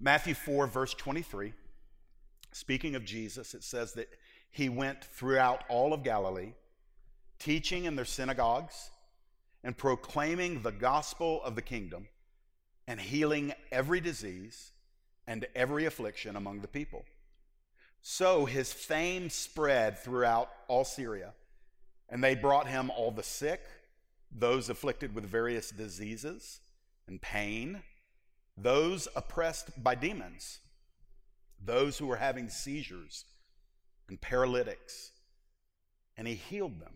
Matthew 4, verse 23, speaking of Jesus, it says that he went throughout all of Galilee, teaching in their synagogues and proclaiming the gospel of the kingdom and healing every disease and every affliction among the people. So his fame spread throughout all Syria, and they brought him all the sick, those afflicted with various diseases and pain, those oppressed by demons, those who were having seizures and paralytics, and he healed them.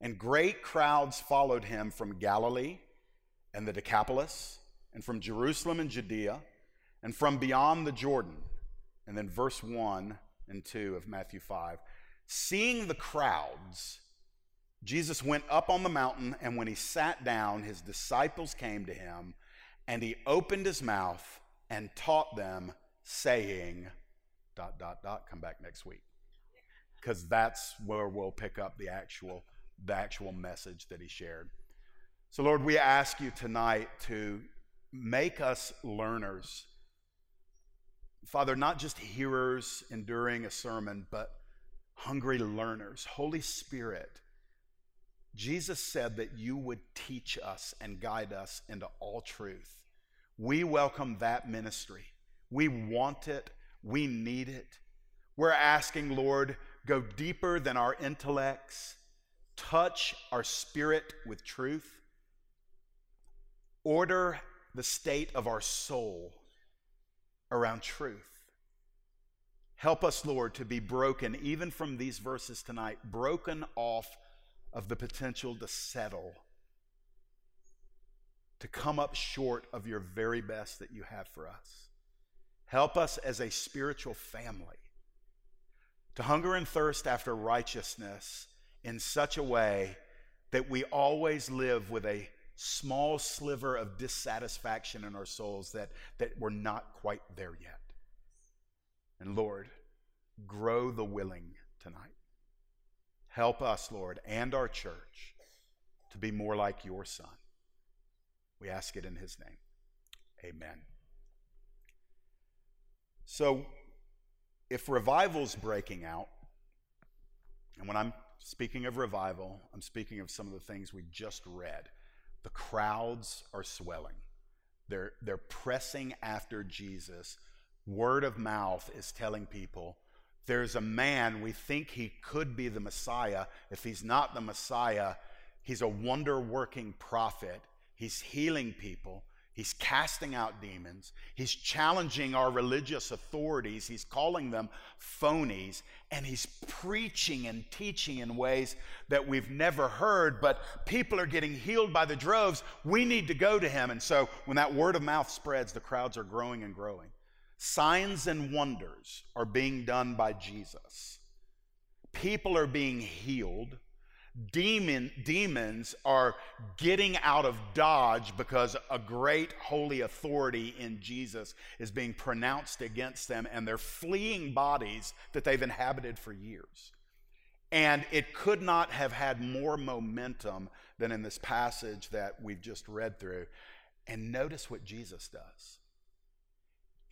And great crowds followed him from Galilee and the Decapolis, and from Jerusalem and Judea, and from beyond the Jordan. And then verse 1 and 2 of Matthew 5. Seeing the crowds, Jesus went up on the mountain, and when he sat down, his disciples came to him, and he opened his mouth and taught them, saying, dot, dot, dot, come back next week. Because that's where we'll pick up the actual, the actual message that he shared. So, Lord, we ask you tonight to make us learners. Father, not just hearers enduring a sermon, but hungry learners. Holy Spirit, Jesus said that you would teach us and guide us into all truth. We welcome that ministry. We want it. We need it. We're asking, Lord, go deeper than our intellects, touch our spirit with truth, order the state of our soul around truth. Help us, Lord, to be broken, even from these verses tonight, broken off of the potential to settle, to come up short of your very best that you have for us. Help us as a spiritual family to hunger and thirst after righteousness in such a way that we always live with a small sliver of dissatisfaction in our souls that, that we're not quite there yet. And Lord, grow the willing tonight. Help us, Lord, and our church to be more like your Son. We ask it in his name. Amen. So, if revival's breaking out, and when I'm speaking of revival, I'm speaking of some of the things we just read. The crowds are swelling. They're, they're pressing after Jesus. Word of mouth is telling people there's a man, we think he could be the Messiah. If he's not the Messiah, he's a wonder working prophet. He's healing people. He's casting out demons. He's challenging our religious authorities. He's calling them phonies. And he's preaching and teaching in ways that we've never heard, but people are getting healed by the droves. We need to go to him. And so when that word of mouth spreads, the crowds are growing and growing. Signs and wonders are being done by Jesus. People are being healed demon, demons are getting out of Dodge because a great holy authority in Jesus is being pronounced against them, and they're fleeing bodies that they've inhabited for years. And it could not have had more momentum than in this passage that we've just read through. And notice what Jesus does.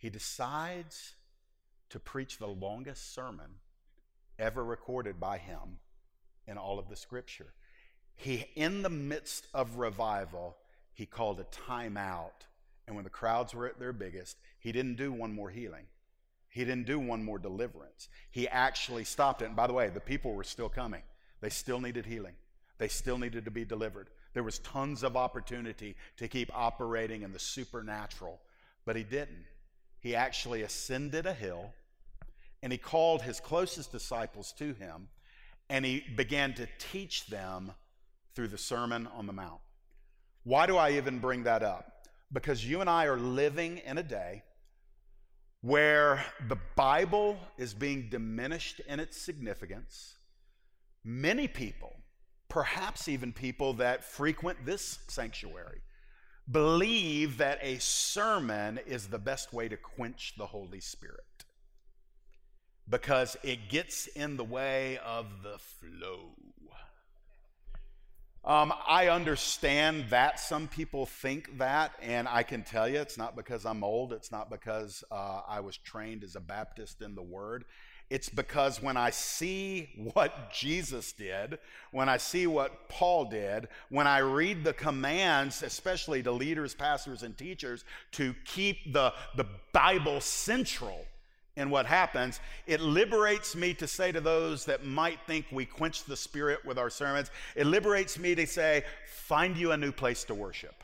He decides to preach the longest sermon ever recorded by him in all of the scripture. He, in the midst of revival, he called a timeout. And when the crowds were at their biggest, he didn't do one more healing. He didn't do one more deliverance. He actually stopped it. And by the way, the people were still coming. They still needed healing. They still needed to be delivered. There was tons of opportunity to keep operating in the supernatural, but he didn't. He actually ascended a hill and he called his closest disciples to him and he began to teach them through the Sermon on the Mount. Why do I even bring that up? Because you and I are living in a day where the Bible is being diminished in its significance. Many people, perhaps even people that frequent this sanctuary, believe that a sermon is the best way to quench the Holy Spirit because it gets in the way of the flow. Um, I understand that some people think that, and I can tell you it's not because I'm old, it's not because uh, I was trained as a Baptist in the Word. It's because when I see what Jesus did, when I see what Paul did, when I read the commands, especially to leaders, pastors, and teachers, to keep the, the Bible central in what happens, it liberates me to say to those that might think we quench the spirit with our sermons, it liberates me to say, find you a new place to worship.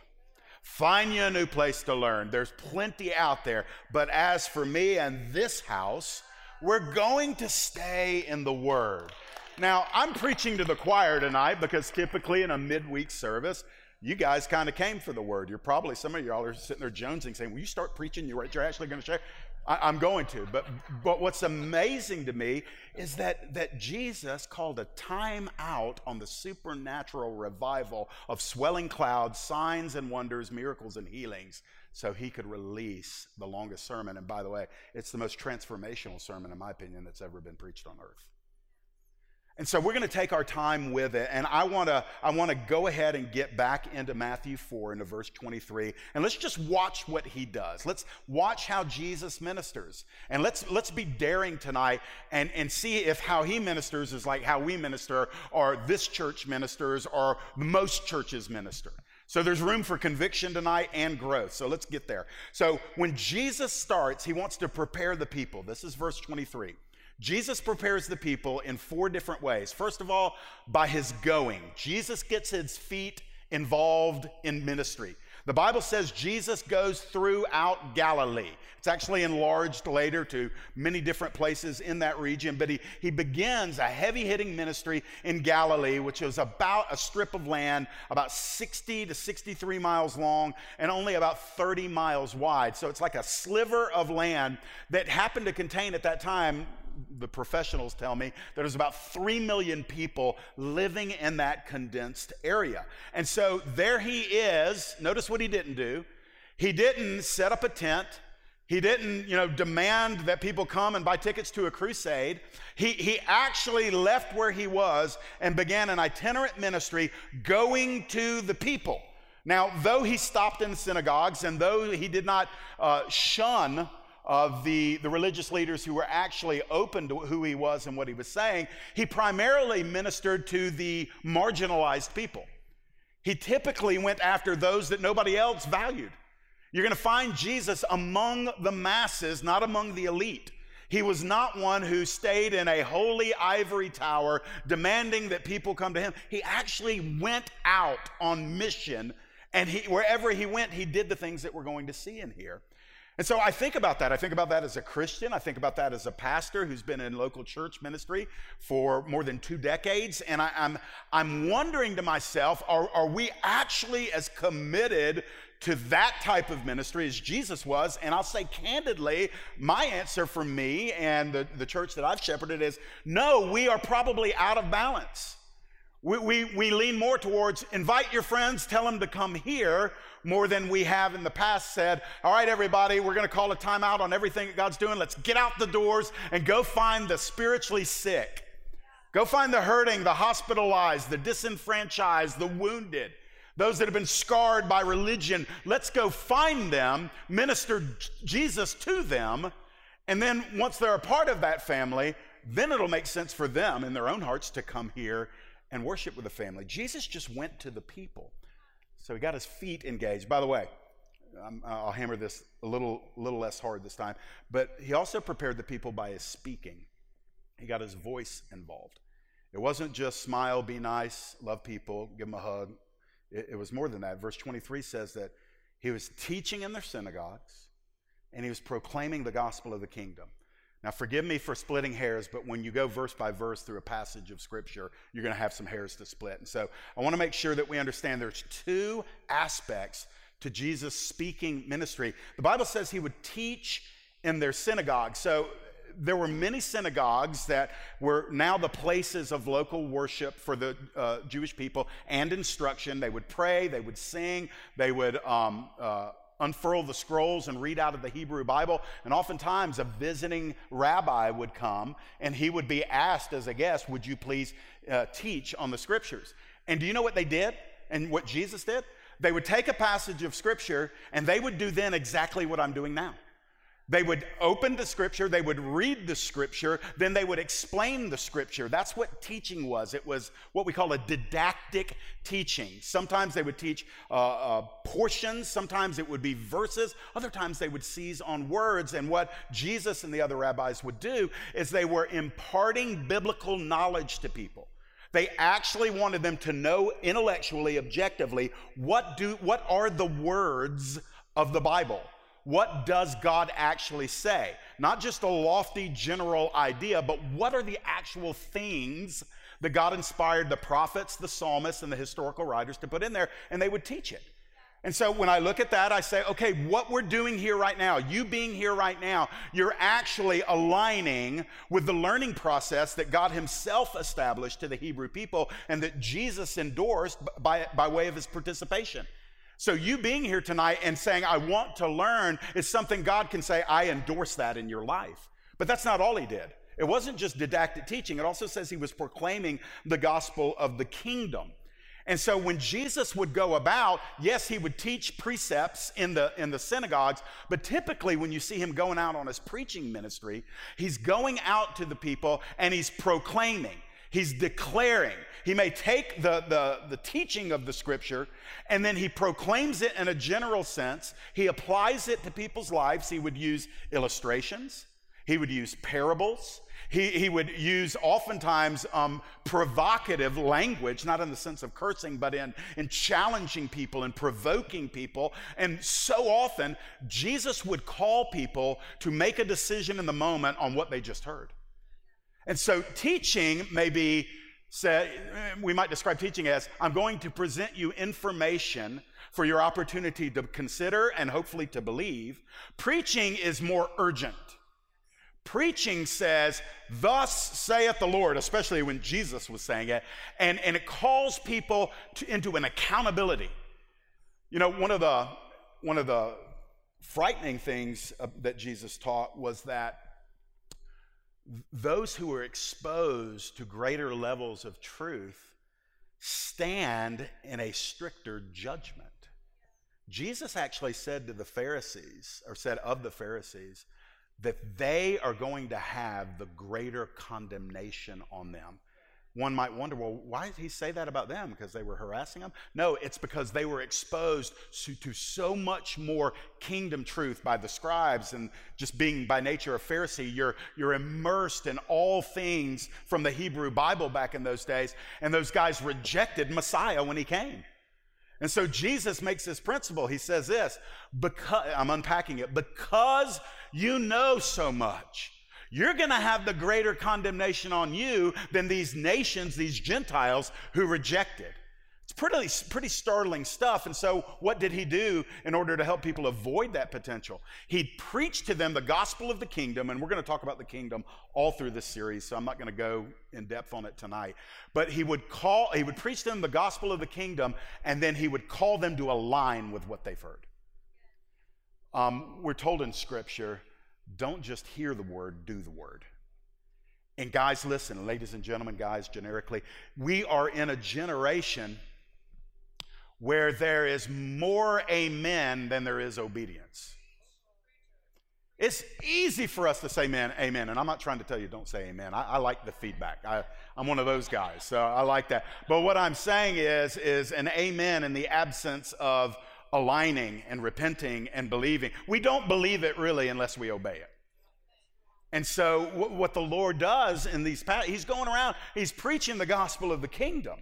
Find you a new place to learn. There's plenty out there. But as for me and this house, we're going to stay in the Word. Now, I'm preaching to the choir tonight because typically in a midweek service, you guys kind of came for the word. You're probably, some of y'all are sitting there jonesing saying, Will you start preaching? You're, you're actually going to share. I, am going to. But, but what's amazing to me is that, that Jesus called a time out on the supernatural revival of swelling clouds, signs and wonders, miracles and healings so he could release the longest sermon. And by the way, it's the most transformational sermon, in my opinion, that's ever been preached on earth. And so we're going to take our time with it. And I want to I want to go ahead and get back into Matthew 4 into verse 23. And let's just watch what he does. Let's watch how Jesus ministers. And let's let's be daring tonight and, and see if how he ministers is like how we minister or this church ministers or most churches minister. So there's room for conviction tonight and growth. So let's get there. So when Jesus starts, he wants to prepare the people. This is verse 23. Jesus prepares the people in four different ways. First of all, by his going. Jesus gets his feet involved in ministry. The Bible says Jesus goes throughout Galilee. It's actually enlarged later to many different places in that region, but he, he begins a heavy hitting ministry in Galilee, which is about a strip of land about 60 to 63 miles long and only about 30 miles wide. So it's like a sliver of land that happened to contain at that time the professionals tell me there's about 3 million people living in that condensed area. And so there he is. Notice what he didn't do. He didn't set up a tent. He didn't, you know, demand that people come and buy tickets to a crusade. He, he actually left where he was and began an itinerant ministry going to the people. Now, though he stopped in synagogues and though he did not uh, shun of the, the religious leaders who were actually open to who he was and what he was saying, he primarily ministered to the marginalized people. He typically went after those that nobody else valued. You're going to find Jesus among the masses, not among the elite. He was not one who stayed in a holy ivory tower demanding that people come to him. He actually went out on mission, and he, wherever he went, he did the things that we're going to see in here. And so I think about that. I think about that as a Christian. I think about that as a pastor who's been in local church ministry for more than two decades. And I, am I'm, I'm wondering to myself, are, are we actually as committed to that type of ministry as Jesus was? And I'll say candidly, my answer for me and the, the church that I've shepherded is no, we are probably out of balance. We, we, we lean more towards invite your friends, tell them to come here, more than we have in the past said, All right, everybody, we're going to call a timeout on everything that God's doing. Let's get out the doors and go find the spiritually sick. Go find the hurting, the hospitalized, the disenfranchised, the wounded, those that have been scarred by religion. Let's go find them, minister Jesus to them, and then once they're a part of that family, then it'll make sense for them in their own hearts to come here and worship with the family. Jesus just went to the people. So he got his feet engaged. By the way, i will hammer this a little, little less hard this time, but he also prepared the people by his speaking. He got his voice involved. It wasn't just smile, be nice, love people, give them a hug. It, it was more than that. Verse 23 says that he was teaching in their synagogues and he was proclaiming the gospel of the kingdom. Now, forgive me for splitting hairs, but when you go verse by verse through a passage of Scripture, you're going to have some hairs to split. And so I want to make sure that we understand there's two aspects to Jesus' speaking ministry. The Bible says he would teach in their synagogue. So there were many synagogues that were now the places of local worship for the uh, Jewish people and instruction. They would pray, they would sing, they would um, uh, unfurl the scrolls and read out of the Hebrew Bible. And oftentimes, a visiting rabbi would come and he would be asked as a guest, Would you please uh, teach on the scriptures? And do you know what they did and what Jesus did? They would take a passage of scripture and they would do then exactly what I'm doing now. They would open the scripture, they would read the scripture, then they would explain the scripture. That's what teaching was. It was what we call a didactic teaching. Sometimes they would teach uh, uh, portions, sometimes it would be verses, other times they would seize on words. And what Jesus and the other rabbis would do is they were imparting biblical knowledge to people. They actually wanted them to know intellectually, objectively, what, do, what are the words of the Bible? What does God actually say? Not just a lofty general idea, but what are the actual things that God inspired the prophets, the psalmists, and the historical writers to put in there, and they would teach it. And so when I look at that, I say, okay, what we're doing here right now, you being here right now, you're actually aligning with the learning process that God Himself established to the Hebrew people and that Jesus endorsed by, by way of His participation. So, you being here tonight and saying, I want to learn, is something God can say, I endorse that in your life. But that's not all He did. It wasn't just didactic teaching, it also says He was proclaiming the gospel of the kingdom. And so when Jesus would go about, yes, he would teach precepts in the, in the synagogues, but typically when you see him going out on his preaching ministry, he's going out to the people and he's proclaiming, he's declaring. He may take the, the, the teaching of the scripture and then he proclaims it in a general sense. He applies it to people's lives. He would use illustrations, he would use parables, he, he would use oftentimes um, provocative language, not in the sense of cursing, but in, in challenging people and provoking people. And so often, Jesus would call people to make a decision in the moment on what they just heard. And so, teaching may be said, we might describe teaching as I'm going to present you information for your opportunity to consider and hopefully to believe. Preaching is more urgent. Preaching says, Thus saith the Lord, especially when Jesus was saying it, and, and it calls people to, into an accountability. You know, one of the, one of the frightening things uh, that Jesus taught was that those who are exposed to greater levels of truth stand in a stricter judgment. Jesus actually said to the Pharisees, or said of the Pharisees, that they are going to have the greater condemnation on them. One might wonder, well, why did he say that about them? Because they were harassing them? No, it's because they were exposed to, to, so much more kingdom truth by the scribes and just being by nature a Pharisee. You're, you're immersed in all things from the Hebrew Bible back in those days. And those guys rejected Messiah when he came. And so Jesus makes this principle. He says this, because I'm unpacking it, because you know so much, you're going to have the greater condemnation on you than these nations, these Gentiles who rejected. It's pretty, pretty startling stuff. And so, what did he do in order to help people avoid that potential? He preached to them the gospel of the kingdom, and we're going to talk about the kingdom all through this series, so I'm not going to go in depth on it tonight. But he would call, he would preach to them the gospel of the kingdom, and then he would call them to align with what they've heard. Um, we're told in Scripture, don't just hear the word, do the word. And guys, listen, ladies and gentlemen, guys, generically, we are in a generation where there is more amen than there is obedience. It's easy for us to say amen, amen. And I'm not trying to tell you don't say amen. I, I like the feedback. I, am one of those guys, so I like that. But what I'm saying is, is an amen in the absence of aligning and repenting and believing. We don't believe it really unless we obey it. And so, what the Lord does in these, He's going around, He's preaching the gospel of the kingdom.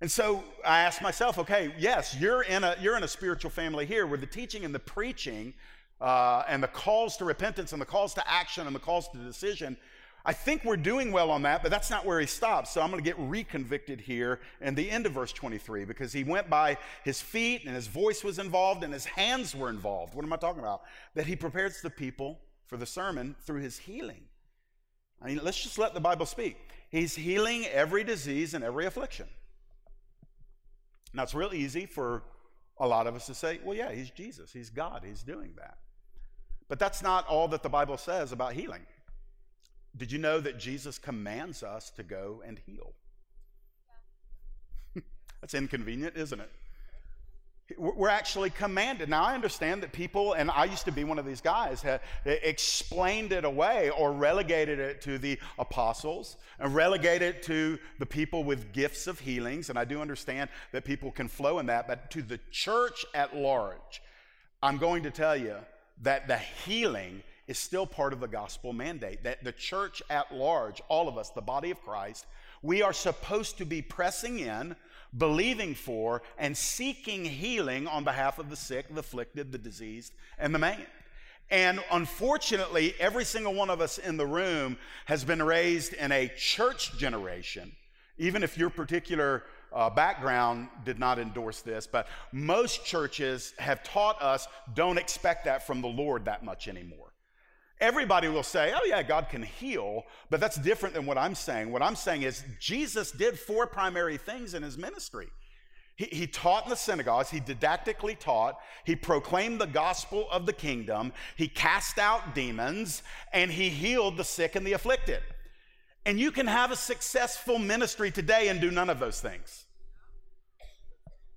And so I asked myself, okay, yes, you're in a, you're in a spiritual family here where the teaching and the preaching uh, and the calls to repentance and the calls to action and the calls to decision, I think we're doing well on that, but that's not where he stops. So I'm going to get reconvicted here in the end of verse 23 because he went by his feet and his voice was involved and his hands were involved. What am I talking about? That he prepares the people for the sermon through his healing. I mean, let's just let the Bible speak. He's healing every disease and every affliction. Now, it's real easy for a lot of us to say, well, yeah, he's Jesus, he's God, he's doing that. But that's not all that the Bible says about healing. Did you know that Jesus commands us to go and heal? That's inconvenient, isn't it? We're actually commanded. Now, I understand that people, and I used to be one of these guys, explained it away or relegated it to the apostles and relegated it to the people with gifts of healings. And I do understand that people can flow in that, but to the church at large, I'm going to tell you that the healing is still part of the gospel mandate. That the church at large, all of us, the body of Christ, we are supposed to be pressing in believing for, and seeking healing on behalf of the sick, the afflicted, the diseased, and the maimed. And unfortunately, every single one of us in the room has been raised in a church generation, even if your particular uh, background did not endorse this, but most churches have taught us don't expect that from the Lord that much anymore. Everybody will say, oh, yeah, God can heal, but that's different than what I'm saying. What I'm saying is, Jesus did four primary things in his ministry. He, he, taught in the synagogues, he didactically taught, he proclaimed the gospel of the kingdom, he cast out demons, and he healed the sick and the afflicted. And you can have a successful ministry today and do none of those things.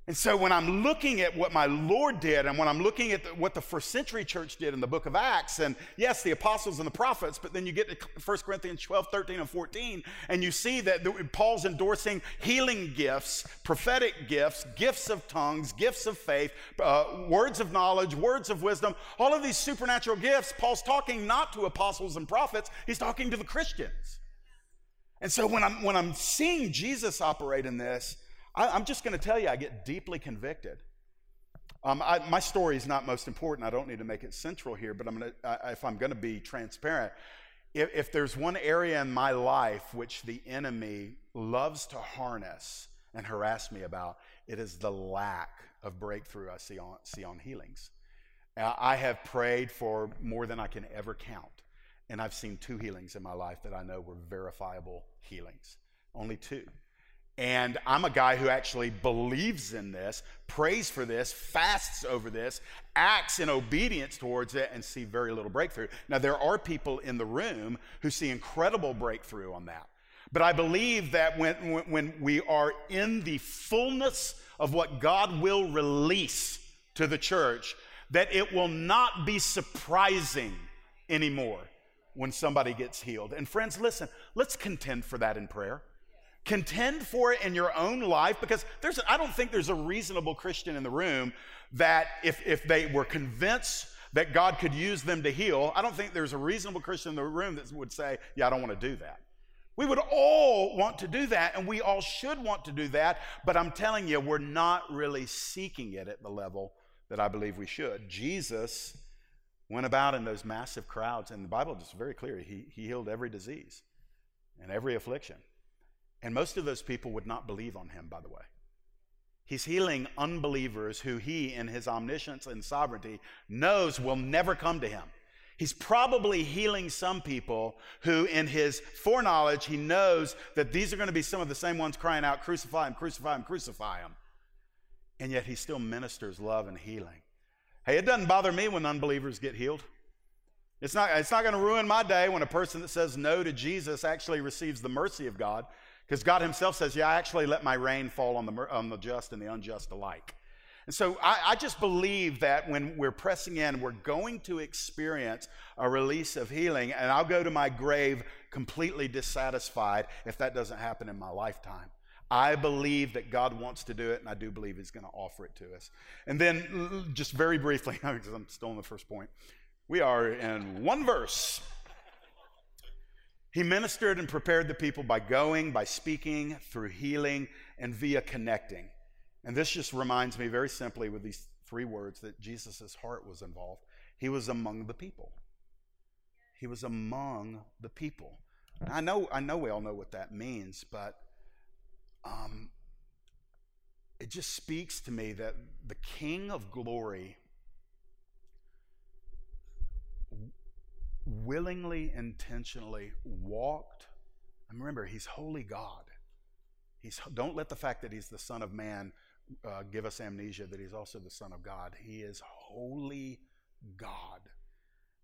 And so when I'm looking at what my Lord did and when I'm looking at the, what the first century church did in the book of Acts, and yes, the apostles and the prophets, but then you get to 1 Corinthians 12, 13, and 14, and you see that Paul's endorsing healing gifts, prophetic gifts, gifts of tongues, gifts of faith, uh, words of knowledge, words of wisdom, all of these supernatural gifts. Paul's talking not to apostles and prophets, he's talking to the Christians. And so when I'm, when I'm seeing Jesus operate in this, I, am just going to tell you, I get deeply convicted. Um, I, my story is not most important. I don't need to make it central here, but I'm gonna, I, if I'm going to be transparent, if, if there's one area in my life which the enemy loves to harness and harass me about, it is the lack of breakthrough I see on, see on healings. I have prayed for more than I can ever count, and I've seen two healings in my life that I know were verifiable healings. Only two. And I'm a guy who actually believes in this, prays for this, fasts over this, acts in obedience towards it, and see very little breakthrough. Now, there are people in the room who see incredible breakthrough on that. But I believe that when, when we are in the fullness of what God will release to the church, that it will not be surprising anymore when somebody gets healed. And friends, listen, let's contend for that in prayer. Contend for it in your own life because there's, I don't think there's a reasonable Christian in the room that if, if they were convinced that God could use them to heal, I don't think there's a reasonable Christian in the room that would say, Yeah, I don't want to do that. We would all want to do that, and we all should want to do that, but I'm telling you, we're not really seeking it at the level that I believe we should. Jesus went about in those massive crowds, and the Bible is very clear. He, he healed every disease and every affliction. And most of those people would not believe on him, by the way. He's healing unbelievers who he, in his omniscience and sovereignty, knows will never come to him. He's probably healing some people who, in his foreknowledge, he knows that these are going to be some of the same ones crying out, Crucify him, crucify him, crucify him. And yet he still ministers love and healing. Hey, it doesn't bother me when unbelievers get healed. It's not, it's not going to ruin my day when a person that says no to Jesus actually receives the mercy of God because God Himself says, Yeah, I actually let my rain fall on the, on the just and the unjust alike. And so I, I, just believe that when we're pressing in, we're going to experience a release of healing, and I'll go to my grave completely dissatisfied if that doesn't happen in my lifetime. I believe that God wants to do it, and I do believe He's going to offer it to us. And then, just very briefly, because I'm still on the first point, we are in one verse. He ministered and prepared the people by going, by speaking, through healing, and via connecting. And this just reminds me very simply with these three words that Jesus' heart was involved. He was among the people. He was among the people. I know, I know we all know what that means, but um, it just speaks to me that the King of glory willingly, intentionally walked. And remember, he's holy God. He's, don't let the fact that he's the Son of Man uh, give us amnesia that he's also the Son of God. He is holy God.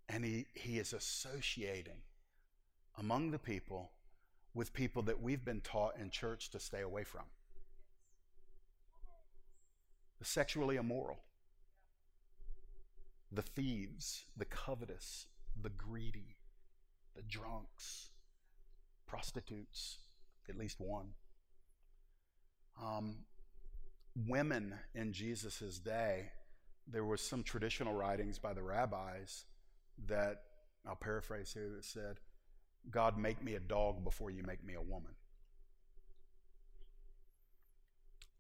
And he, he is associating among the people with people that we've been taught in church to stay away from. the sexually immoral, the thieves, the covetous, the greedy, the drunks, prostitutes, at least one. Um, women in Jesus' day, there was some traditional writings by the rabbis that, I'll paraphrase here, that said, God, make me a dog before you make me a woman.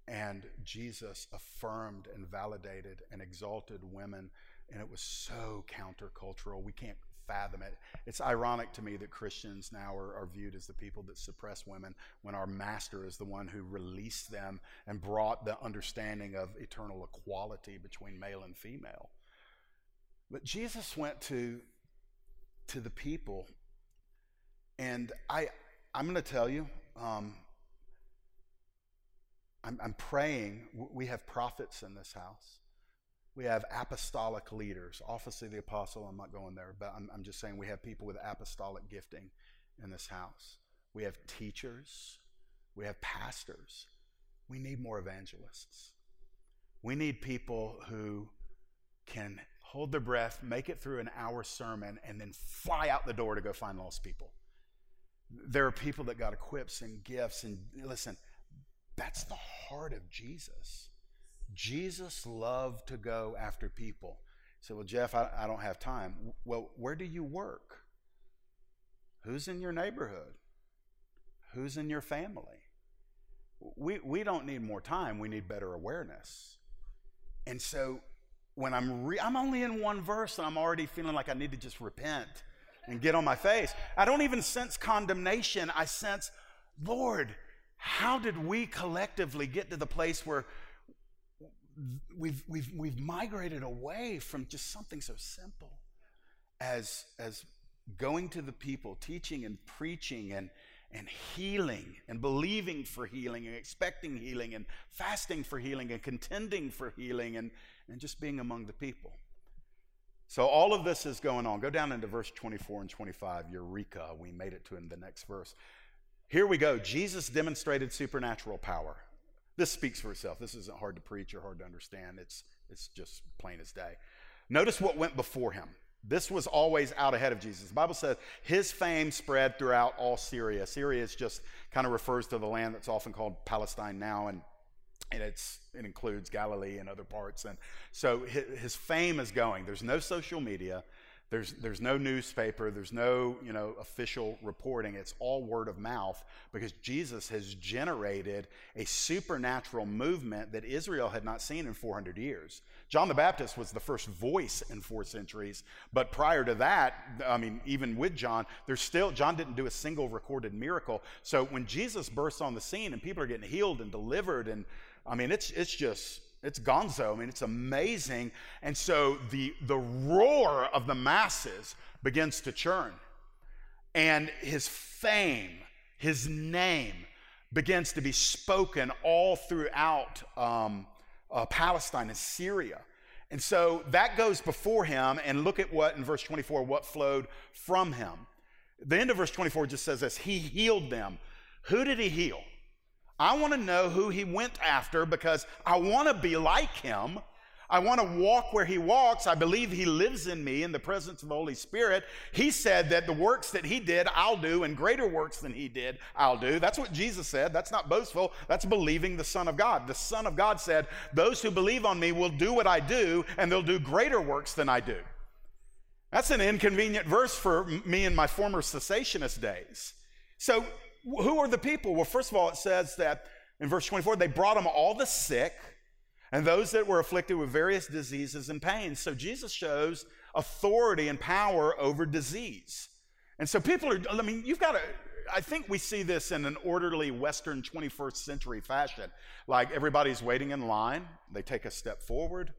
And Jesus affirmed and validated and exalted women, and it was so countercultural. We can't fathom it. It's ironic to me that Christians now are, are, viewed as the people that suppress women when our master is the one who released them and brought the understanding of eternal equality between male and female. But Jesus went to, to the people, and I, I'm going to tell you, um, I'm, I'm praying. We have prophets in this house. We have apostolic leaders, office of the apostle. I'm not going there, but I'm, I'm just saying we have people with apostolic gifting in this house. We have teachers. We have pastors. We need more evangelists. We need people who can hold their breath, make it through an hour sermon, and then fly out the door to go find lost people. There are people that got equips and gifts. And listen, that's the heart of Jesus. Jesus loved to go after people. He said, well, Jeff, I, I don't have time. Well, where do you work? Who's in your neighborhood? Who's in your family? We, we don't need more time, we need better awareness. And so when I'm re- I'm only in one verse and I'm already feeling like I need to just repent and get on my face. I don't even sense condemnation. I sense, Lord, how did we collectively get to the place where we've, we've, we've migrated away from just something so simple as, as going to the people, teaching and preaching and, and healing and believing for healing and expecting healing and fasting for healing and contending for healing and, and just being among the people. So all of this is going on. Go down into verse 24 and 25. Eureka. We made it to in the next verse. Here we go. Jesus demonstrated supernatural power. This speaks for itself. This isn't hard to preach or hard to understand. It's, it's just plain as day. Notice what went before him. This was always out ahead of Jesus. The Bible says his fame spread throughout all Syria. Syria is just kind of refers to the land that's often called Palestine now, and, and it's, it includes Galilee and other parts. And so his, his fame is going. There's no social media. There's, there's no newspaper, there's no you know, official reporting. It's all word of mouth because Jesus has generated a supernatural movement that Israel had not seen in 400 years. John the Baptist was the first voice in four centuries, but prior to that, I mean, even with John, there's still, John didn't do a single recorded miracle. So when Jesus bursts on the scene and people are getting healed and delivered, and I mean, it's, it's just, it's gonzo. I mean, it's amazing. And so the, the roar of the masses begins to churn. And his fame, his name, begins to be spoken all throughout um, uh, Palestine and Syria. And so that goes before him. And look at what in verse 24, what flowed from him. The end of verse 24 just says this He healed them. Who did he heal? I want to know who he went after because I want to be like him. I want to walk where he walks. I believe he lives in me in the presence of the Holy Spirit. He said that the works that he did, I'll do, and greater works than he did, I'll do. That's what Jesus said. That's not boastful. That's believing the Son of God. The Son of God said, Those who believe on me will do what I do, and they'll do greater works than I do. That's an inconvenient verse for me in my former cessationist days. So who are the people? Well, first of all, it says that in verse 24, they brought them all the sick and those that were afflicted with various diseases and pains. So Jesus shows authority and power over disease. And so people are, I mean, you've got to, I think we see this in an orderly Western 21st century fashion. Like everybody's waiting in line, they take a step forward,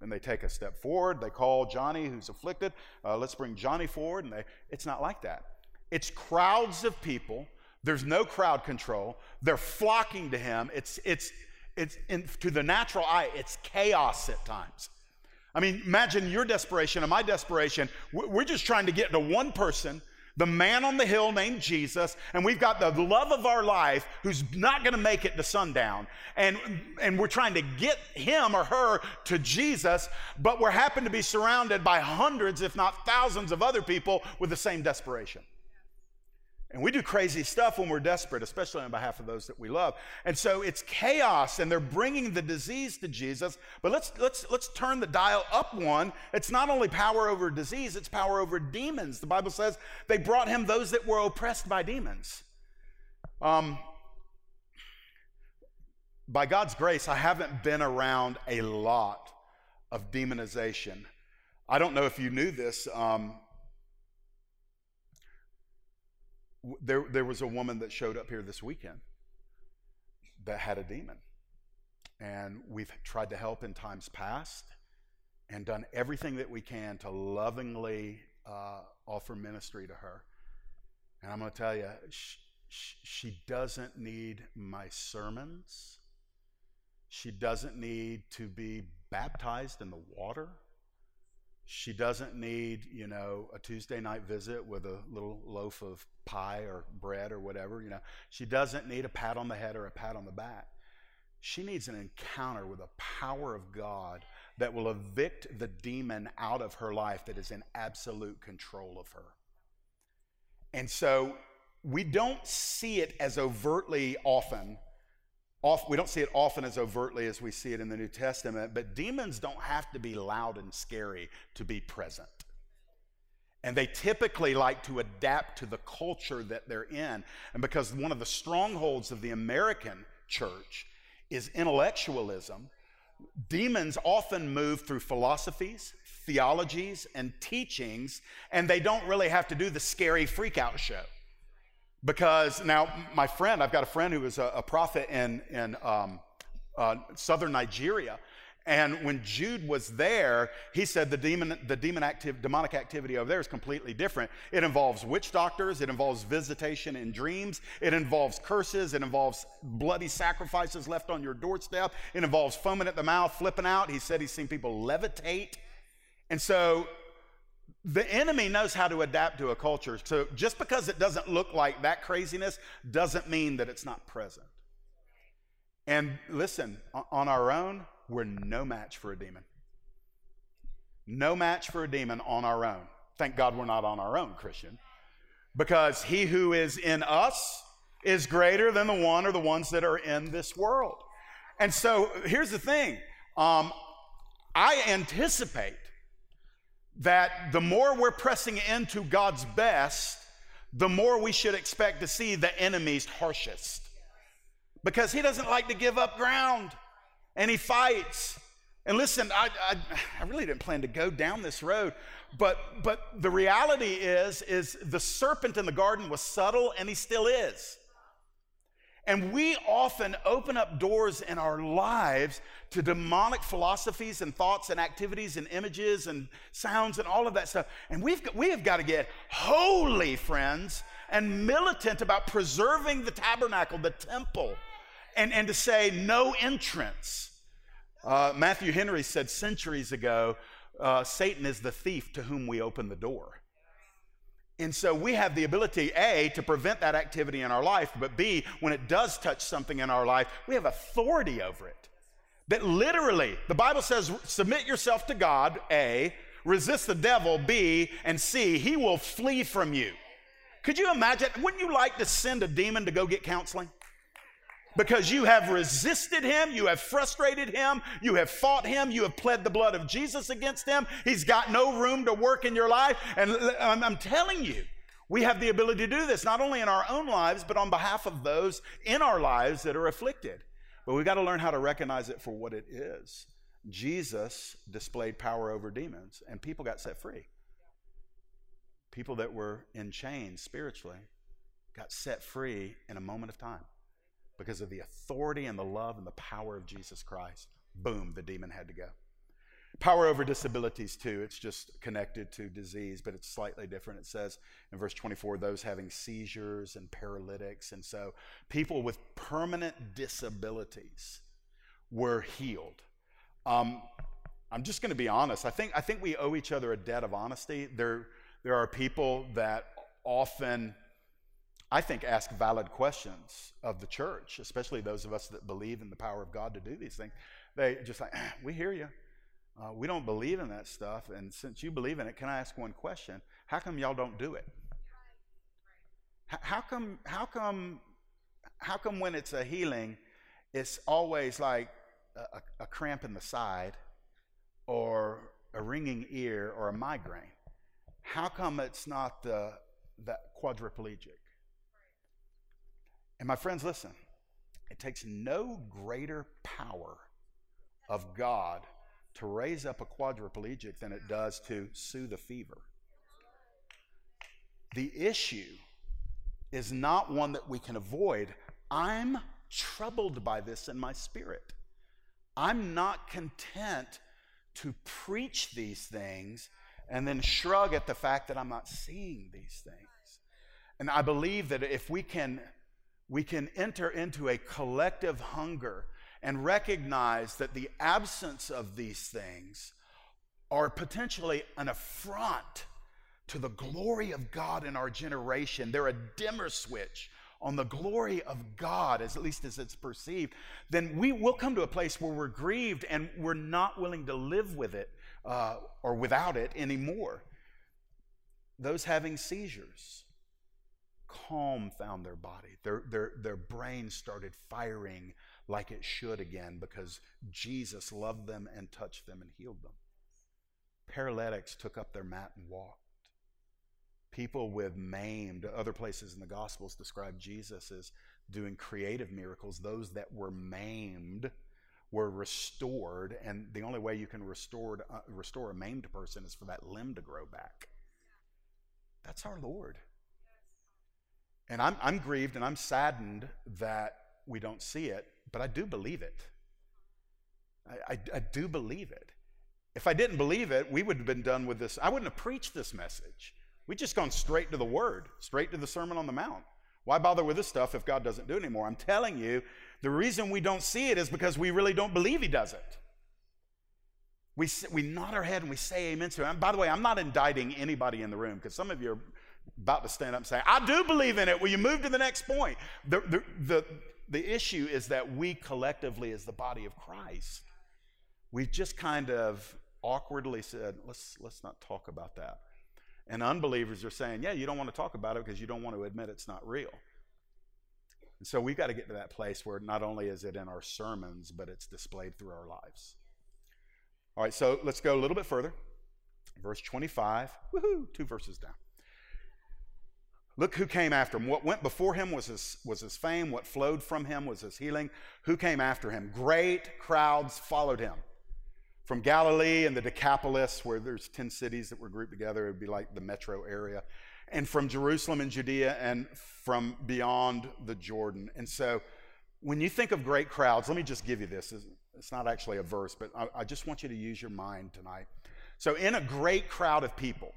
then they take a step forward, they call Johnny who's afflicted, uh, let's bring Johnny forward, and they, it's not like that. It's crowds of people there's no crowd control. They're flocking to him. It's, it's, it's in, to the natural eye, it's chaos at times. I mean, imagine your desperation and my desperation. We're just trying to get to one person the man on the hill named Jesus, and we've got the love of our life who's not going to make it to sundown. And, and we're trying to get him or her to Jesus, but we're happen to be surrounded by hundreds, if not thousands, of other people with the same desperation. And we do crazy stuff when we're desperate, especially on behalf of those that we love. And so it's chaos, and they're bringing the disease to Jesus. But let's, let's, let's turn the dial up one. It's not only power over disease, it's power over demons. The Bible says they brought him those that were oppressed by demons. Um, by God's grace, I haven't been around a lot of demonization. I don't know if you knew this. Um, there, there was a woman that showed up here this weekend that had a demon. And we've tried to help in times past and done everything that we can to lovingly uh, offer ministry to her. And I'm going to tell you, she, she doesn't need my sermons. She doesn't need to be baptized in the water. She doesn't need, you know, a Tuesday night visit with a little loaf of pie or bread or whatever, you know. She doesn't need a pat on the head or a pat on the back. She needs an encounter with the power of God that will evict the demon out of her life that is in absolute control of her. And so we don't see it as overtly often off, we don't see it often as overtly as we see it in the New Testament, but demons don't have to be loud and scary to be present. And they typically like to adapt to the culture that they're in. And because one of the strongholds of the American church is intellectualism, demons often move through philosophies, theologies, and teachings, and they don't really have to do the scary freakout show. Because now, my friend, I've got a friend who was a, a prophet in, in um, uh, southern Nigeria. And when Jude was there, he said the demon, the demon active, demonic activity over there is completely different. It involves witch doctors, it involves visitation in dreams, it involves curses, it involves bloody sacrifices left on your doorstep, it involves foaming at the mouth, flipping out. He said he's seen people levitate. And so the enemy knows how to adapt to a culture. So just because it doesn't look like that craziness doesn't mean that it's not present. And listen, on our own, we're no match for a demon. No match for a demon on our own. Thank God we're not on our own, Christian. Because he who is in us is greater than the one or the ones that are in this world. And so here's the thing um, I anticipate that the more we're pressing into God's best, the more we should expect to see the enemy's harshest. Because he doesn't like to give up ground and he fights. And listen, I, I, I, really didn't plan to go down this road, but, but the reality is, is the serpent in the garden was subtle and he still is. And we often open up doors in our lives to demonic philosophies and thoughts and activities and images and sounds and all of that stuff. And we've got, we have got to get holy, friends, and militant about preserving the tabernacle, the temple, and, and to say no entrance. Uh, Matthew Henry said centuries ago uh, Satan is the thief to whom we open the door. And so we have the ability, A, to prevent that activity in our life, but B, when it does touch something in our life, we have authority over it. That literally, the Bible says, submit yourself to God, A, resist the devil, B, and C, he will flee from you. Could you imagine? Wouldn't you like to send a demon to go get counseling? Because you have resisted him, you have frustrated him, you have fought him, you have pled the blood of Jesus against him. He's got no room to work in your life. And I'm telling you, we have the ability to do this, not only in our own lives, but on behalf of those in our lives that are afflicted. But we've got to learn how to recognize it for what it is. Jesus displayed power over demons, and people got set free. People that were in chains spiritually got set free in a moment of time because of the authority and the love and the power of Jesus Christ. Boom, the demon had to go. Power over disabilities, too. It's just connected to disease, but it's slightly different. It says in verse 24 those having seizures and paralytics. And so people with permanent disabilities were healed. Um, I'm just going to be honest. I think, I think we owe each other a debt of honesty. There, there are people that often, I think, ask valid questions of the church, especially those of us that believe in the power of God to do these things. They just like, we hear you. Uh, we don't believe in that stuff. And since you believe in it, can I ask one question? How come y'all don't do it? How come, how come, how come when it's a healing, it's always like a, a cramp in the side or a ringing ear or a migraine? How come it's not the, the quadriplegic? And my friends, listen, it takes no greater power of God to raise up a quadriplegic than it does to soothe a fever. The issue is not one that we can avoid. I'm troubled by this in my spirit. I'm not content to preach these things and then shrug at the fact that I'm not seeing these things. And I believe that if we can we can enter into a collective hunger and recognize that the absence of these things are potentially an affront to the glory of God in our generation. They're a dimmer switch on the glory of God, as at least as it's perceived, then we will come to a place where we're grieved and we're not willing to live with it uh, or without it anymore. Those having seizures, calm found their body. Their, their, their brain started firing like it should again because Jesus loved them and touched them and healed them. Paralytics took up their mat and walked. People with maimed, other places in the Gospels describe Jesus as doing creative miracles. Those that were maimed were restored, and the only way you can restore, uh, restore a maimed person is for that limb to grow back. That's our Lord. And I'm, I'm grieved and I'm saddened that we don't see it, but I do believe it. I, I, I, do believe it. If I didn't believe it, we would have been done with this. I wouldn't have preached this message. We'd just gone straight to the Word, straight to the Sermon on the Mount. Why bother with this stuff if God doesn't do it anymore? I'm telling you, the reason we don't see it is because we really don't believe He does it. We, we nod our head and we say amen to it. And by the way, I'm not indicting anybody in the room because some of you are about to stand up and say, I do believe in it. Will you move to the next point? The, the, the, the issue is that we collectively, as the body of Christ, we've just kind of awkwardly said, let's, let's not talk about that. And unbelievers are saying, yeah, you don't want to talk about it because you don't want to admit it's not real. And so we've got to get to that place where not only is it in our sermons, but it's displayed through our lives. All right, so let's go a little bit further. Verse 25, woohoo, two verses down. Look who came after him. What went before him was his, was his fame. What flowed from him was his healing. Who came after him? Great crowds followed him. From Galilee and the Decapolis, where there's 10 cities that were grouped together, it would be like the metro area. And from Jerusalem and Judea and from beyond the Jordan. And so when you think of great crowds, let me just give you this. It's not actually a verse, but I, I just want you to use your mind tonight. So, in a great crowd of people,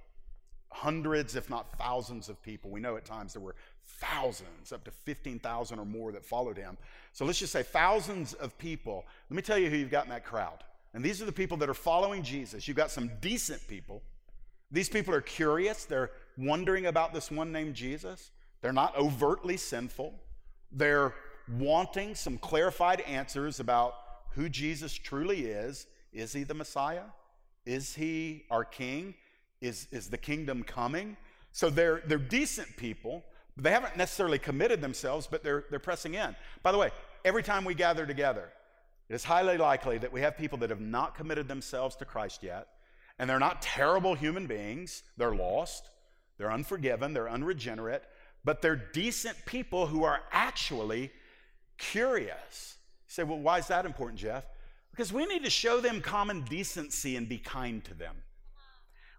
hundreds, if not thousands of people. We know at times there were thousands, up to 15,000 or more that followed him. So let's just say thousands of people. Let me tell you who you've got in that crowd. And these are the people that are following Jesus. You've got some decent people. These people are curious. They're wondering about this one named Jesus. They're not overtly sinful. They're wanting some clarified answers about who Jesus truly is. Is he the Messiah? Is he our king? Is, is the kingdom coming? So they're, they're decent people. They haven't necessarily committed themselves, but they're, they're pressing in. By the way, every time we gather together, it is highly likely that we have people that have not committed themselves to Christ yet, and they're not terrible human beings. They're lost, they're unforgiven, they're unregenerate, but they're decent people who are actually curious. You say, well, why is that important, Jeff? Because we need to show them common decency and be kind to them.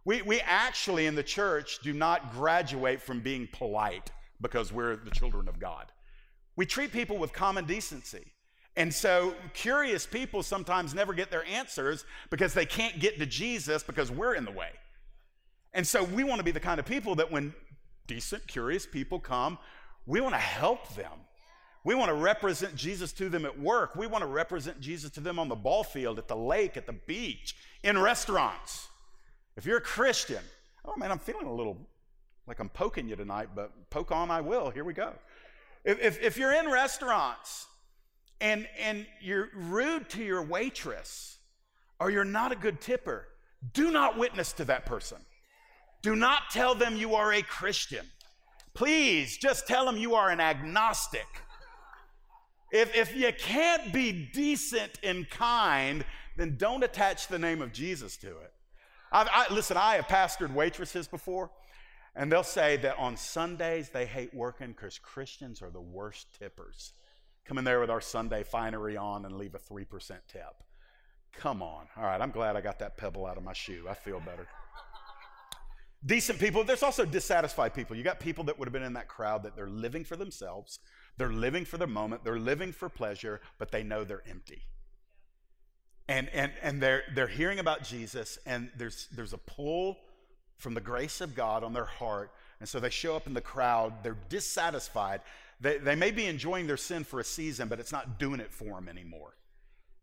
We, we actually in the church do not graduate from being polite because we're the children of God. We treat people with common decency. And so, curious people sometimes never get their answers because they can't get to Jesus because we're in the way. And so, we want to be the kind of people that when decent, curious people come, we want to help them. We want to represent Jesus to them at work. We want to represent Jesus to them on the ball field, at the lake, at the beach, in restaurants. If you're a Christian, oh man, I'm feeling a little like I'm poking you tonight, but poke on I will. Here we go. If, if, if you're in restaurants and, and you're rude to your waitress or you're not a good tipper, do not witness to that person. Do not tell them you are a Christian. Please just tell them you are an agnostic. If, if you can't be decent and kind, then don't attach the name of Jesus to it. I, listen, I have pastored waitresses before, and they'll say that on Sundays they hate working because Christians are the worst tippers. Come in there with our Sunday finery on and leave a 3% tip. Come on. All right, I'm glad I got that pebble out of my shoe. I feel better. Decent people, there's also dissatisfied people. You got people that would have been in that crowd that they're living for themselves, they're living for the moment, they're living for pleasure, but they know they're empty. And, and, and they're, they're hearing about Jesus, and there's, there's a pull from the grace of God on their heart. And so they show up in the crowd, they're dissatisfied. They, they may be enjoying their sin for a season, but it's not doing it for them anymore.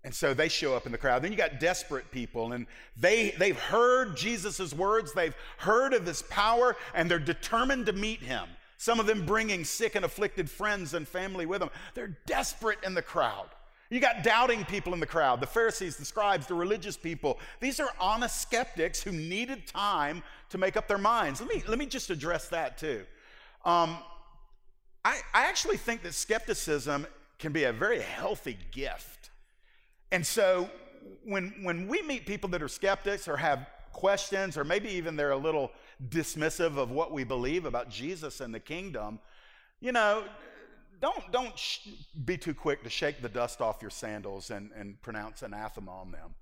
And so they show up in the crowd. Then you got desperate people, and they, they've heard Jesus' words, they've heard of his power, and they're determined to meet him. Some of them bringing sick and afflicted friends and family with them. They're desperate in the crowd. You got doubting people in the crowd, the Pharisees, the scribes, the religious people. These are honest skeptics who needed time to make up their minds. Let me, let me just address that too. Um, I, I actually think that skepticism can be a very healthy gift. And so when, when we meet people that are skeptics or have questions, or maybe even they're a little dismissive of what we believe about Jesus and the kingdom, you know, don't, don't sh- be too quick to shake the dust off your sandals and, and pronounce anathema on them.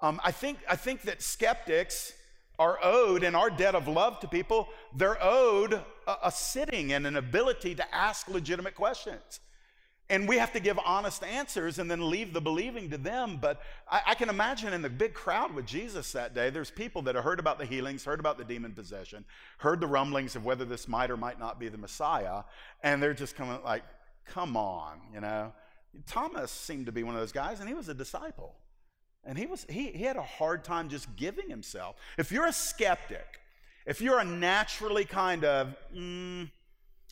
Um, I, think, I think that skeptics are owed, in our debt of love to people, they're owed a, a sitting and an ability to ask legitimate questions. And we have to give honest answers and then leave the believing to them. But I, I, can imagine in the big crowd with Jesus that day, there's people that have heard about the healings, heard about the demon possession, heard the rumblings of whether this might or might not be the Messiah, and they're just coming like, come on, you know. Thomas seemed to be one of those guys, and he was a disciple. And he, was, he, he had a hard time just giving himself. If you're a skeptic, if you're a naturally kind of mm,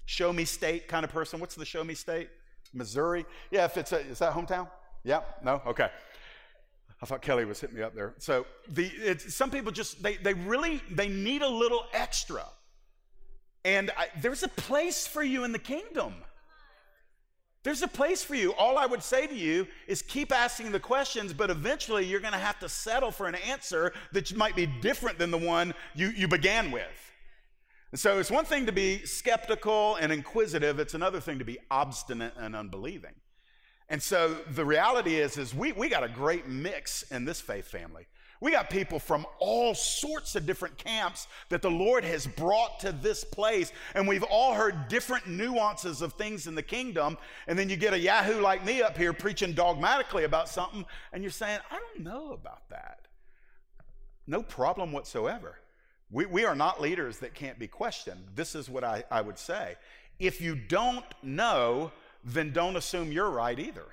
show me state kind of person, what's the show me state? Missouri. Yeah, if it's a, is that hometown? Yeah, no, okay. I thought Kelly was hitting me up there. So the some people just they they really they need a little extra, and I, there's a place for you in the kingdom. There's a place for you. All I would say to you is keep asking the questions, but eventually you're going to have to settle for an answer that might be different than the one you, you began with. And so it's one thing to be skeptical and inquisitive, it's another thing to be obstinate and unbelieving. And so the reality is, is we, we got a great mix in this faith family. We got people from all sorts of different camps that the Lord has brought to this place, and we've all heard different nuances of things in the kingdom. And then you get a Yahoo like me up here preaching dogmatically about something, and you're saying, I don't know about that. No problem whatsoever. We, we are not leaders that can't be questioned. This is what I, I would say. If you don't know, then don't assume you're right either.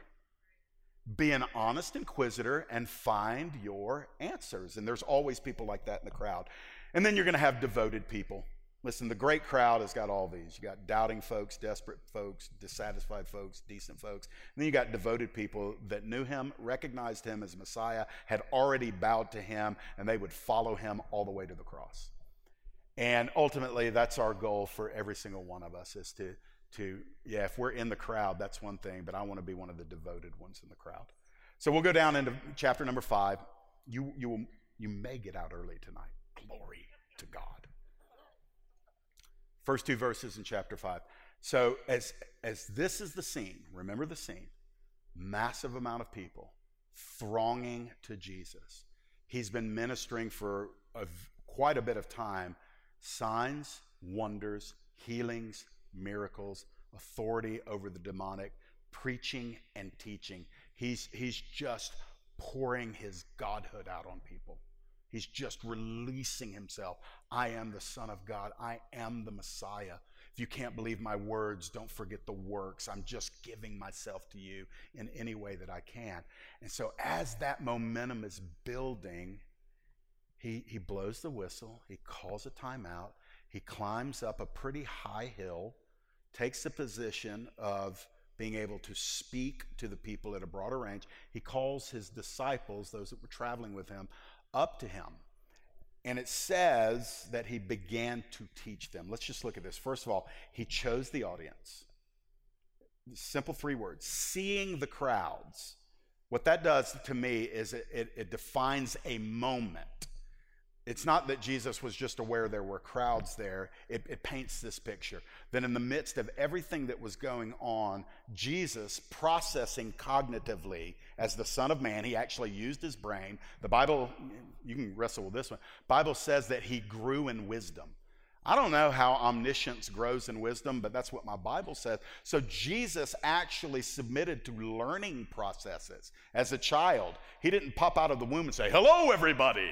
Be an honest inquisitor and find your answers. And there's always people like that in the crowd. And then you're going to have devoted people. Listen, the great crowd has got all these. You got doubting folks, desperate folks, dissatisfied folks, decent folks. And then you got devoted people that knew him, recognized him as Messiah, had already bowed to him, and they would follow him all the way to the cross. And ultimately, that's our goal for every single one of us is to, to yeah, if we're in the crowd, that's one thing, but I want to be one of the devoted ones in the crowd. So we'll go down into chapter number five. You, you, will, you may get out early tonight. Glory to God. First two verses in chapter 5. So, as, as this is the scene, remember the scene massive amount of people thronging to Jesus. He's been ministering for a, quite a bit of time signs, wonders, healings, miracles, authority over the demonic, preaching and teaching. He's, he's just pouring his godhood out on people. He's just releasing himself. I am the Son of God. I am the Messiah. If you can't believe my words, don't forget the works. I'm just giving myself to you in any way that I can. And so, as that momentum is building, he, he blows the whistle, he calls a timeout, He climbs up a pretty high hill, takes the position of being able to speak to the people at a broader range. He calls his disciples, those that were traveling with him, up to him. And it says that he began to teach them. Let's just look at this. First of all, he chose the audience. Simple three words seeing the crowds. What that does to me is it, it, it defines a moment. It's not that Jesus was just aware there were crowds there. It, it, paints this picture that in the midst of everything that was going on, Jesus processing cognitively as the Son of Man, he actually used his brain. The Bible, you can wrestle with this one. Bible says that he grew in wisdom. I don't know how omniscience grows in wisdom, but that's what my Bible says. So Jesus actually submitted to learning processes as a child. He didn't pop out of the womb and say, Hello, everybody.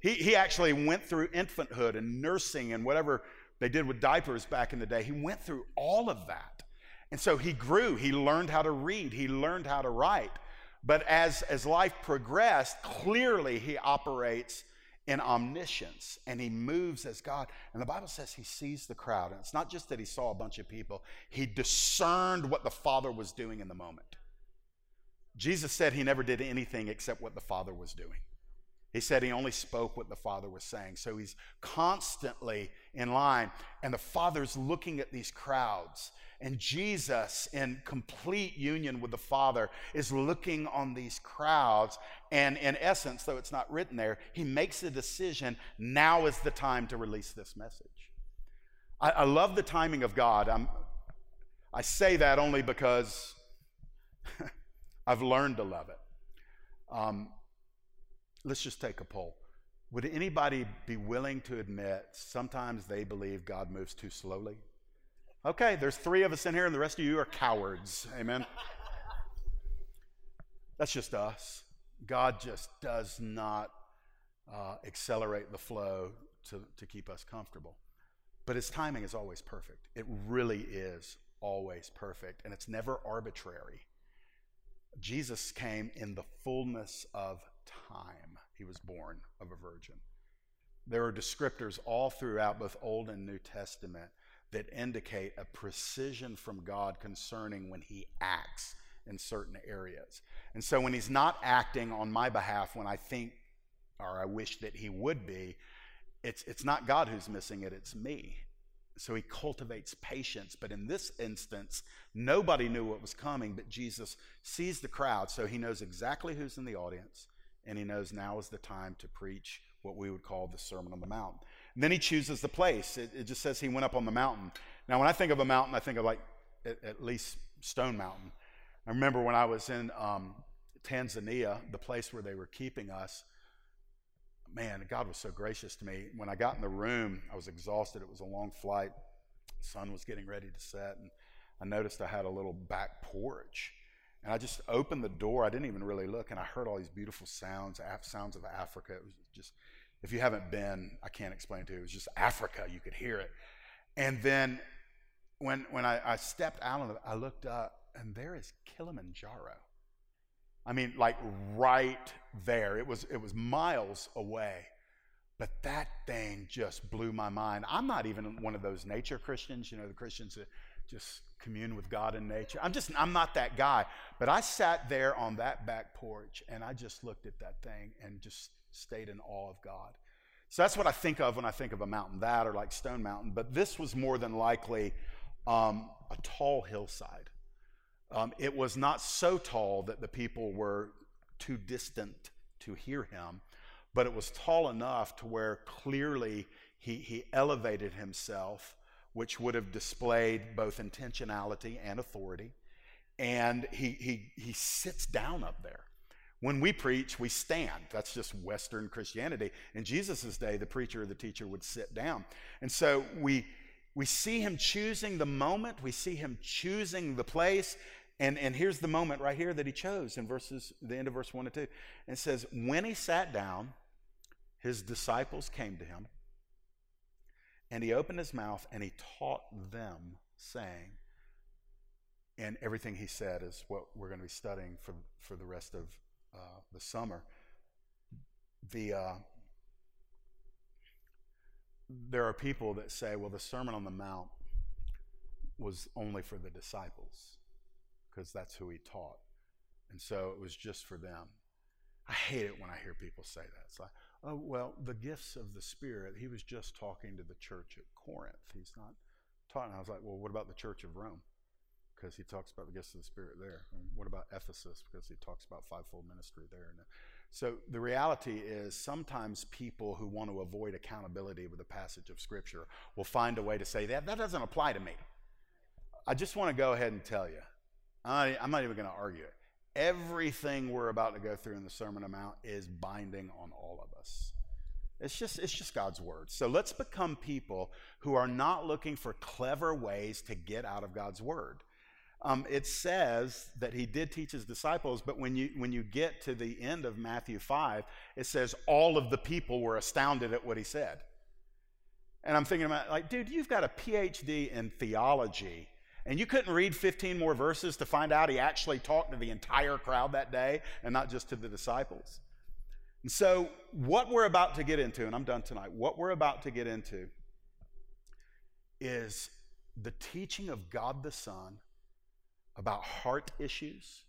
He, he actually went through infanthood and nursing and whatever they did with diapers back in the day. He went through all of that. And so he grew. He learned how to read. He learned how to write. But as, as life progressed, clearly he operates in omniscience and he moves as God. And the Bible says he sees the crowd. And it's not just that he saw a bunch of people, he discerned what the Father was doing in the moment. Jesus said he never did anything except what the Father was doing. He said he only spoke what the Father was saying. So he's constantly in line. And the Father's looking at these crowds. And Jesus, in complete union with the Father, is looking on these crowds. And in essence, though it's not written there, he makes a decision now is the time to release this message. I, I love the timing of God. I'm, I say that only because I've learned to love it. Um, Let's just take a poll. Would anybody be willing to admit sometimes they believe God moves too slowly? Okay, there's three of us in here, and the rest of you are cowards. Amen. That's just us. God just does not uh, accelerate the flow to, to keep us comfortable. But his timing is always perfect. It really is always perfect, and it's never arbitrary. Jesus came in the fullness of time he was born of a virgin. There are descriptors all throughout both Old and New Testament that indicate a precision from God concerning when he acts in certain areas. And so when he's not acting on my behalf when I think or I wish that he would be, it's, it's not God who's missing it, it's me. So he cultivates patience. But in this instance, nobody knew what was coming, but Jesus sees the crowd, so he knows exactly who's in the audience and he knows now is the time to preach what we would call the Sermon on the Mount. And then he chooses the place. It, it, just says he went up on the mountain. Now, when I think of a mountain, I think of like at, at least Stone Mountain. I remember when I was in um, Tanzania, the place where they were keeping us. Man, God was so gracious to me. When I got in the room, I was exhausted. It was a long flight. The sun was getting ready to set, and I noticed I had a little back porch. And I just opened the door. I didn't even really look, and I heard all these beautiful sounds, sounds of Africa. It was just, if you haven't been, I can't explain to you. It was just Africa. You could hear it. And then when when I, I stepped out of it, I looked up, and there is Kilimanjaro. I mean, like right there. It was it was miles away. But that thing just blew my mind. I'm not even one of those nature Christians, you know, the Christians that just commune with God and nature. I'm just, I'm not that guy. But I sat there on that back porch and I just looked at that thing and just stayed in awe of God. So that's what I think of when I think of a mountain, that or like Stone Mountain. But this was more than likely um, a tall hillside. Um, it was not so tall that the people were too distant to hear him, but it was tall enough to where clearly he, he elevated himself which would have displayed both intentionality and authority. And he, he, he sits down up there. When we preach, we stand. That's just Western Christianity. In Jesus' day, the preacher or the teacher would sit down. And so we, we see him choosing the moment, we see him choosing the place. And, and here's the moment right here that he chose in verses, the end of verse 1 and 2. And it says, When he sat down, his disciples came to him and he opened his mouth and he taught them, saying, and everything he said is what we're going to be studying for, for the rest of uh, the summer. The, uh, there are people that say, well, the Sermon on the Mount was only for the disciples because that's who he taught. And so it was just for them. I hate it when I hear people say that. Oh, well, the gifts of the Spirit, he was just talking to the church at Corinth. He's not talking. I was like, well, what about the church of Rome? Because he talks about the gifts of the Spirit there. And what about Ephesus? Because he talks about fivefold ministry there. So the reality is sometimes people who want to avoid accountability with a passage of Scripture will find a way to say that that doesn't apply to me. I just want to go ahead and tell you, I'm not even going to argue it. Everything we're about to go through in the Sermon Amount is binding on all of us. It's just, it's just God's word. So let's become people who are not looking for clever ways to get out of God's word. Um, it says that he did teach his disciples, but when you, when you get to the end of Matthew 5, it says all of the people were astounded at what he said. And I'm thinking about, like, dude, you've got a PhD in theology, and you couldn't read 15 more verses to find out he actually talked to the entire crowd that day and not just to the disciples. And so, what we're about to get into, and I'm done tonight, what we're about to get into is the teaching of God the Son about heart issues,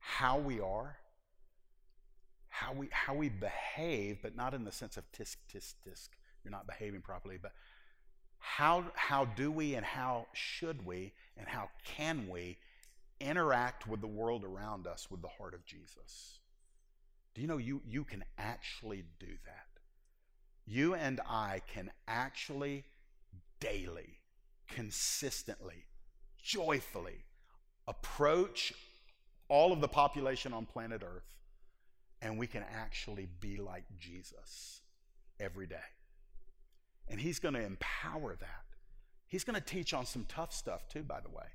how we are, how we, how we behave, but not in the sense of tisk, tisk, tisk, you're not behaving properly, but how, how do we and how should we and how can we interact with the world around us with the heart of Jesus? Do you know you, you can actually do that? You and I can actually daily, consistently, joyfully approach all of the population on planet Earth, and we can actually be like Jesus every day. And He's going to empower that. He's going to teach on some tough stuff, too, by the way.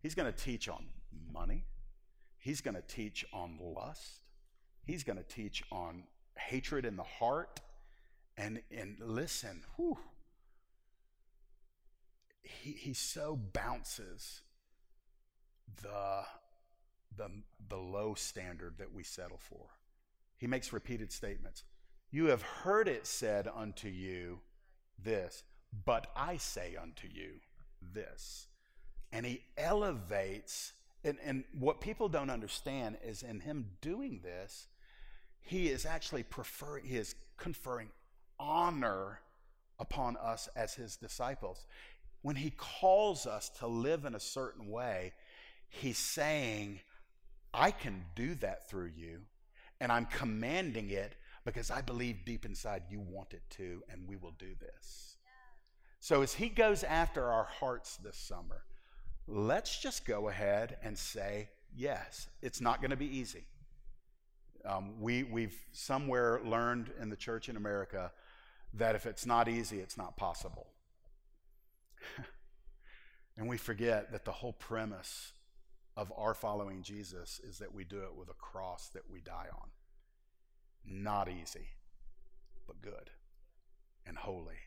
He's going to teach on money, He's going to teach on lust, He's going to teach on hatred in the heart. And, and listen, whew, he, he so bounces the, the, the low standard that we settle for. He makes repeated statements. You have heard it said unto you this, but I say unto you this. And he elevates, and, and what people don't understand is in him doing this, he is actually preferring, he is conferring honor upon us as his disciples. When he calls us to live in a certain way, He's saying, I can do that through you, and I'm commanding it because I believe deep inside you want it to, and we will do this. So, as He goes after our hearts this summer, let's just go ahead and say, yes, it's not going to be easy. Um, we, we've somewhere learned in the church in America that if it's not easy, it's not possible. and we forget that the whole premise of our following Jesus is that we do it with a cross that we die on. Not easy, but good and holy.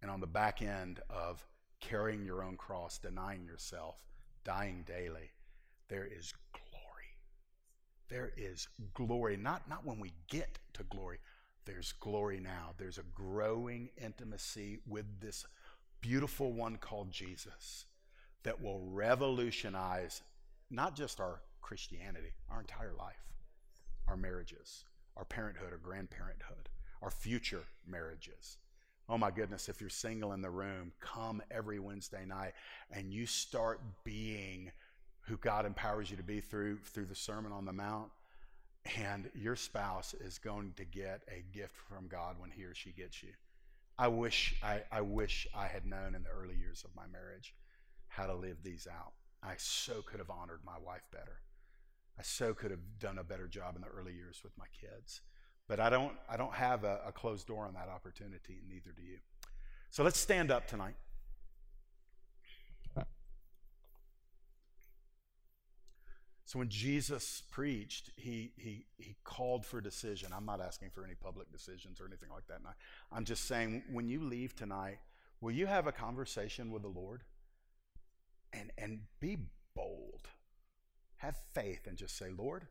And on the back end of carrying your own cross, denying yourself, dying daily, there is glory. There is glory. Not, not when we get to glory, there's glory now. There's a growing intimacy with this beautiful one called Jesus that will revolutionize not just our Christianity, our entire life, our marriages, our parenthood or grandparenthood, our future marriages. Oh my goodness, if you're single in the room, come every Wednesday night and you start being who God empowers you to be through through the Sermon on the Mount, and your spouse is going to get a gift from God when he or she gets you. I wish I, I wish I had known in the early years of my marriage how to live these out. I so could have honored my wife better. I so could have done a better job in the early years with my kids. But I don't, I don't have a, a closed door on that opportunity, and neither do you. So let's stand up tonight. So when Jesus preached, he, he, he called for decision. I'm not asking for any public decisions or anything like that. I, I'm just saying, when you leave tonight, will you have a conversation with the Lord? and, and be bold. Have faith and just say, Lord,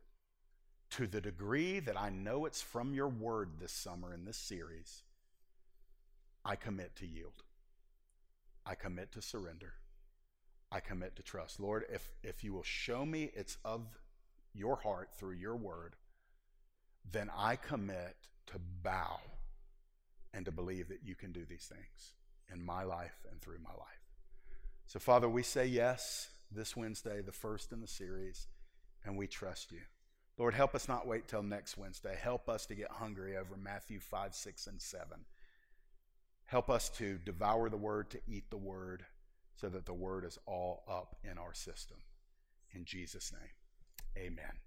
to the degree that I know it's from your word this summer in this series, I commit to yield. I commit to surrender. I commit to trust. Lord, if, if you will show me it's of your heart through your word, then I commit to bow and to believe that you can do these things in my life and through my life. So, Father, we say yes this Wednesday, the first in the series, and we trust you. Lord, help us not wait till next Wednesday. Help us to get hungry over Matthew 5, 6, and 7. Help us to devour the word, to eat the word, so that the word is all up in our system. In Jesus' name, amen.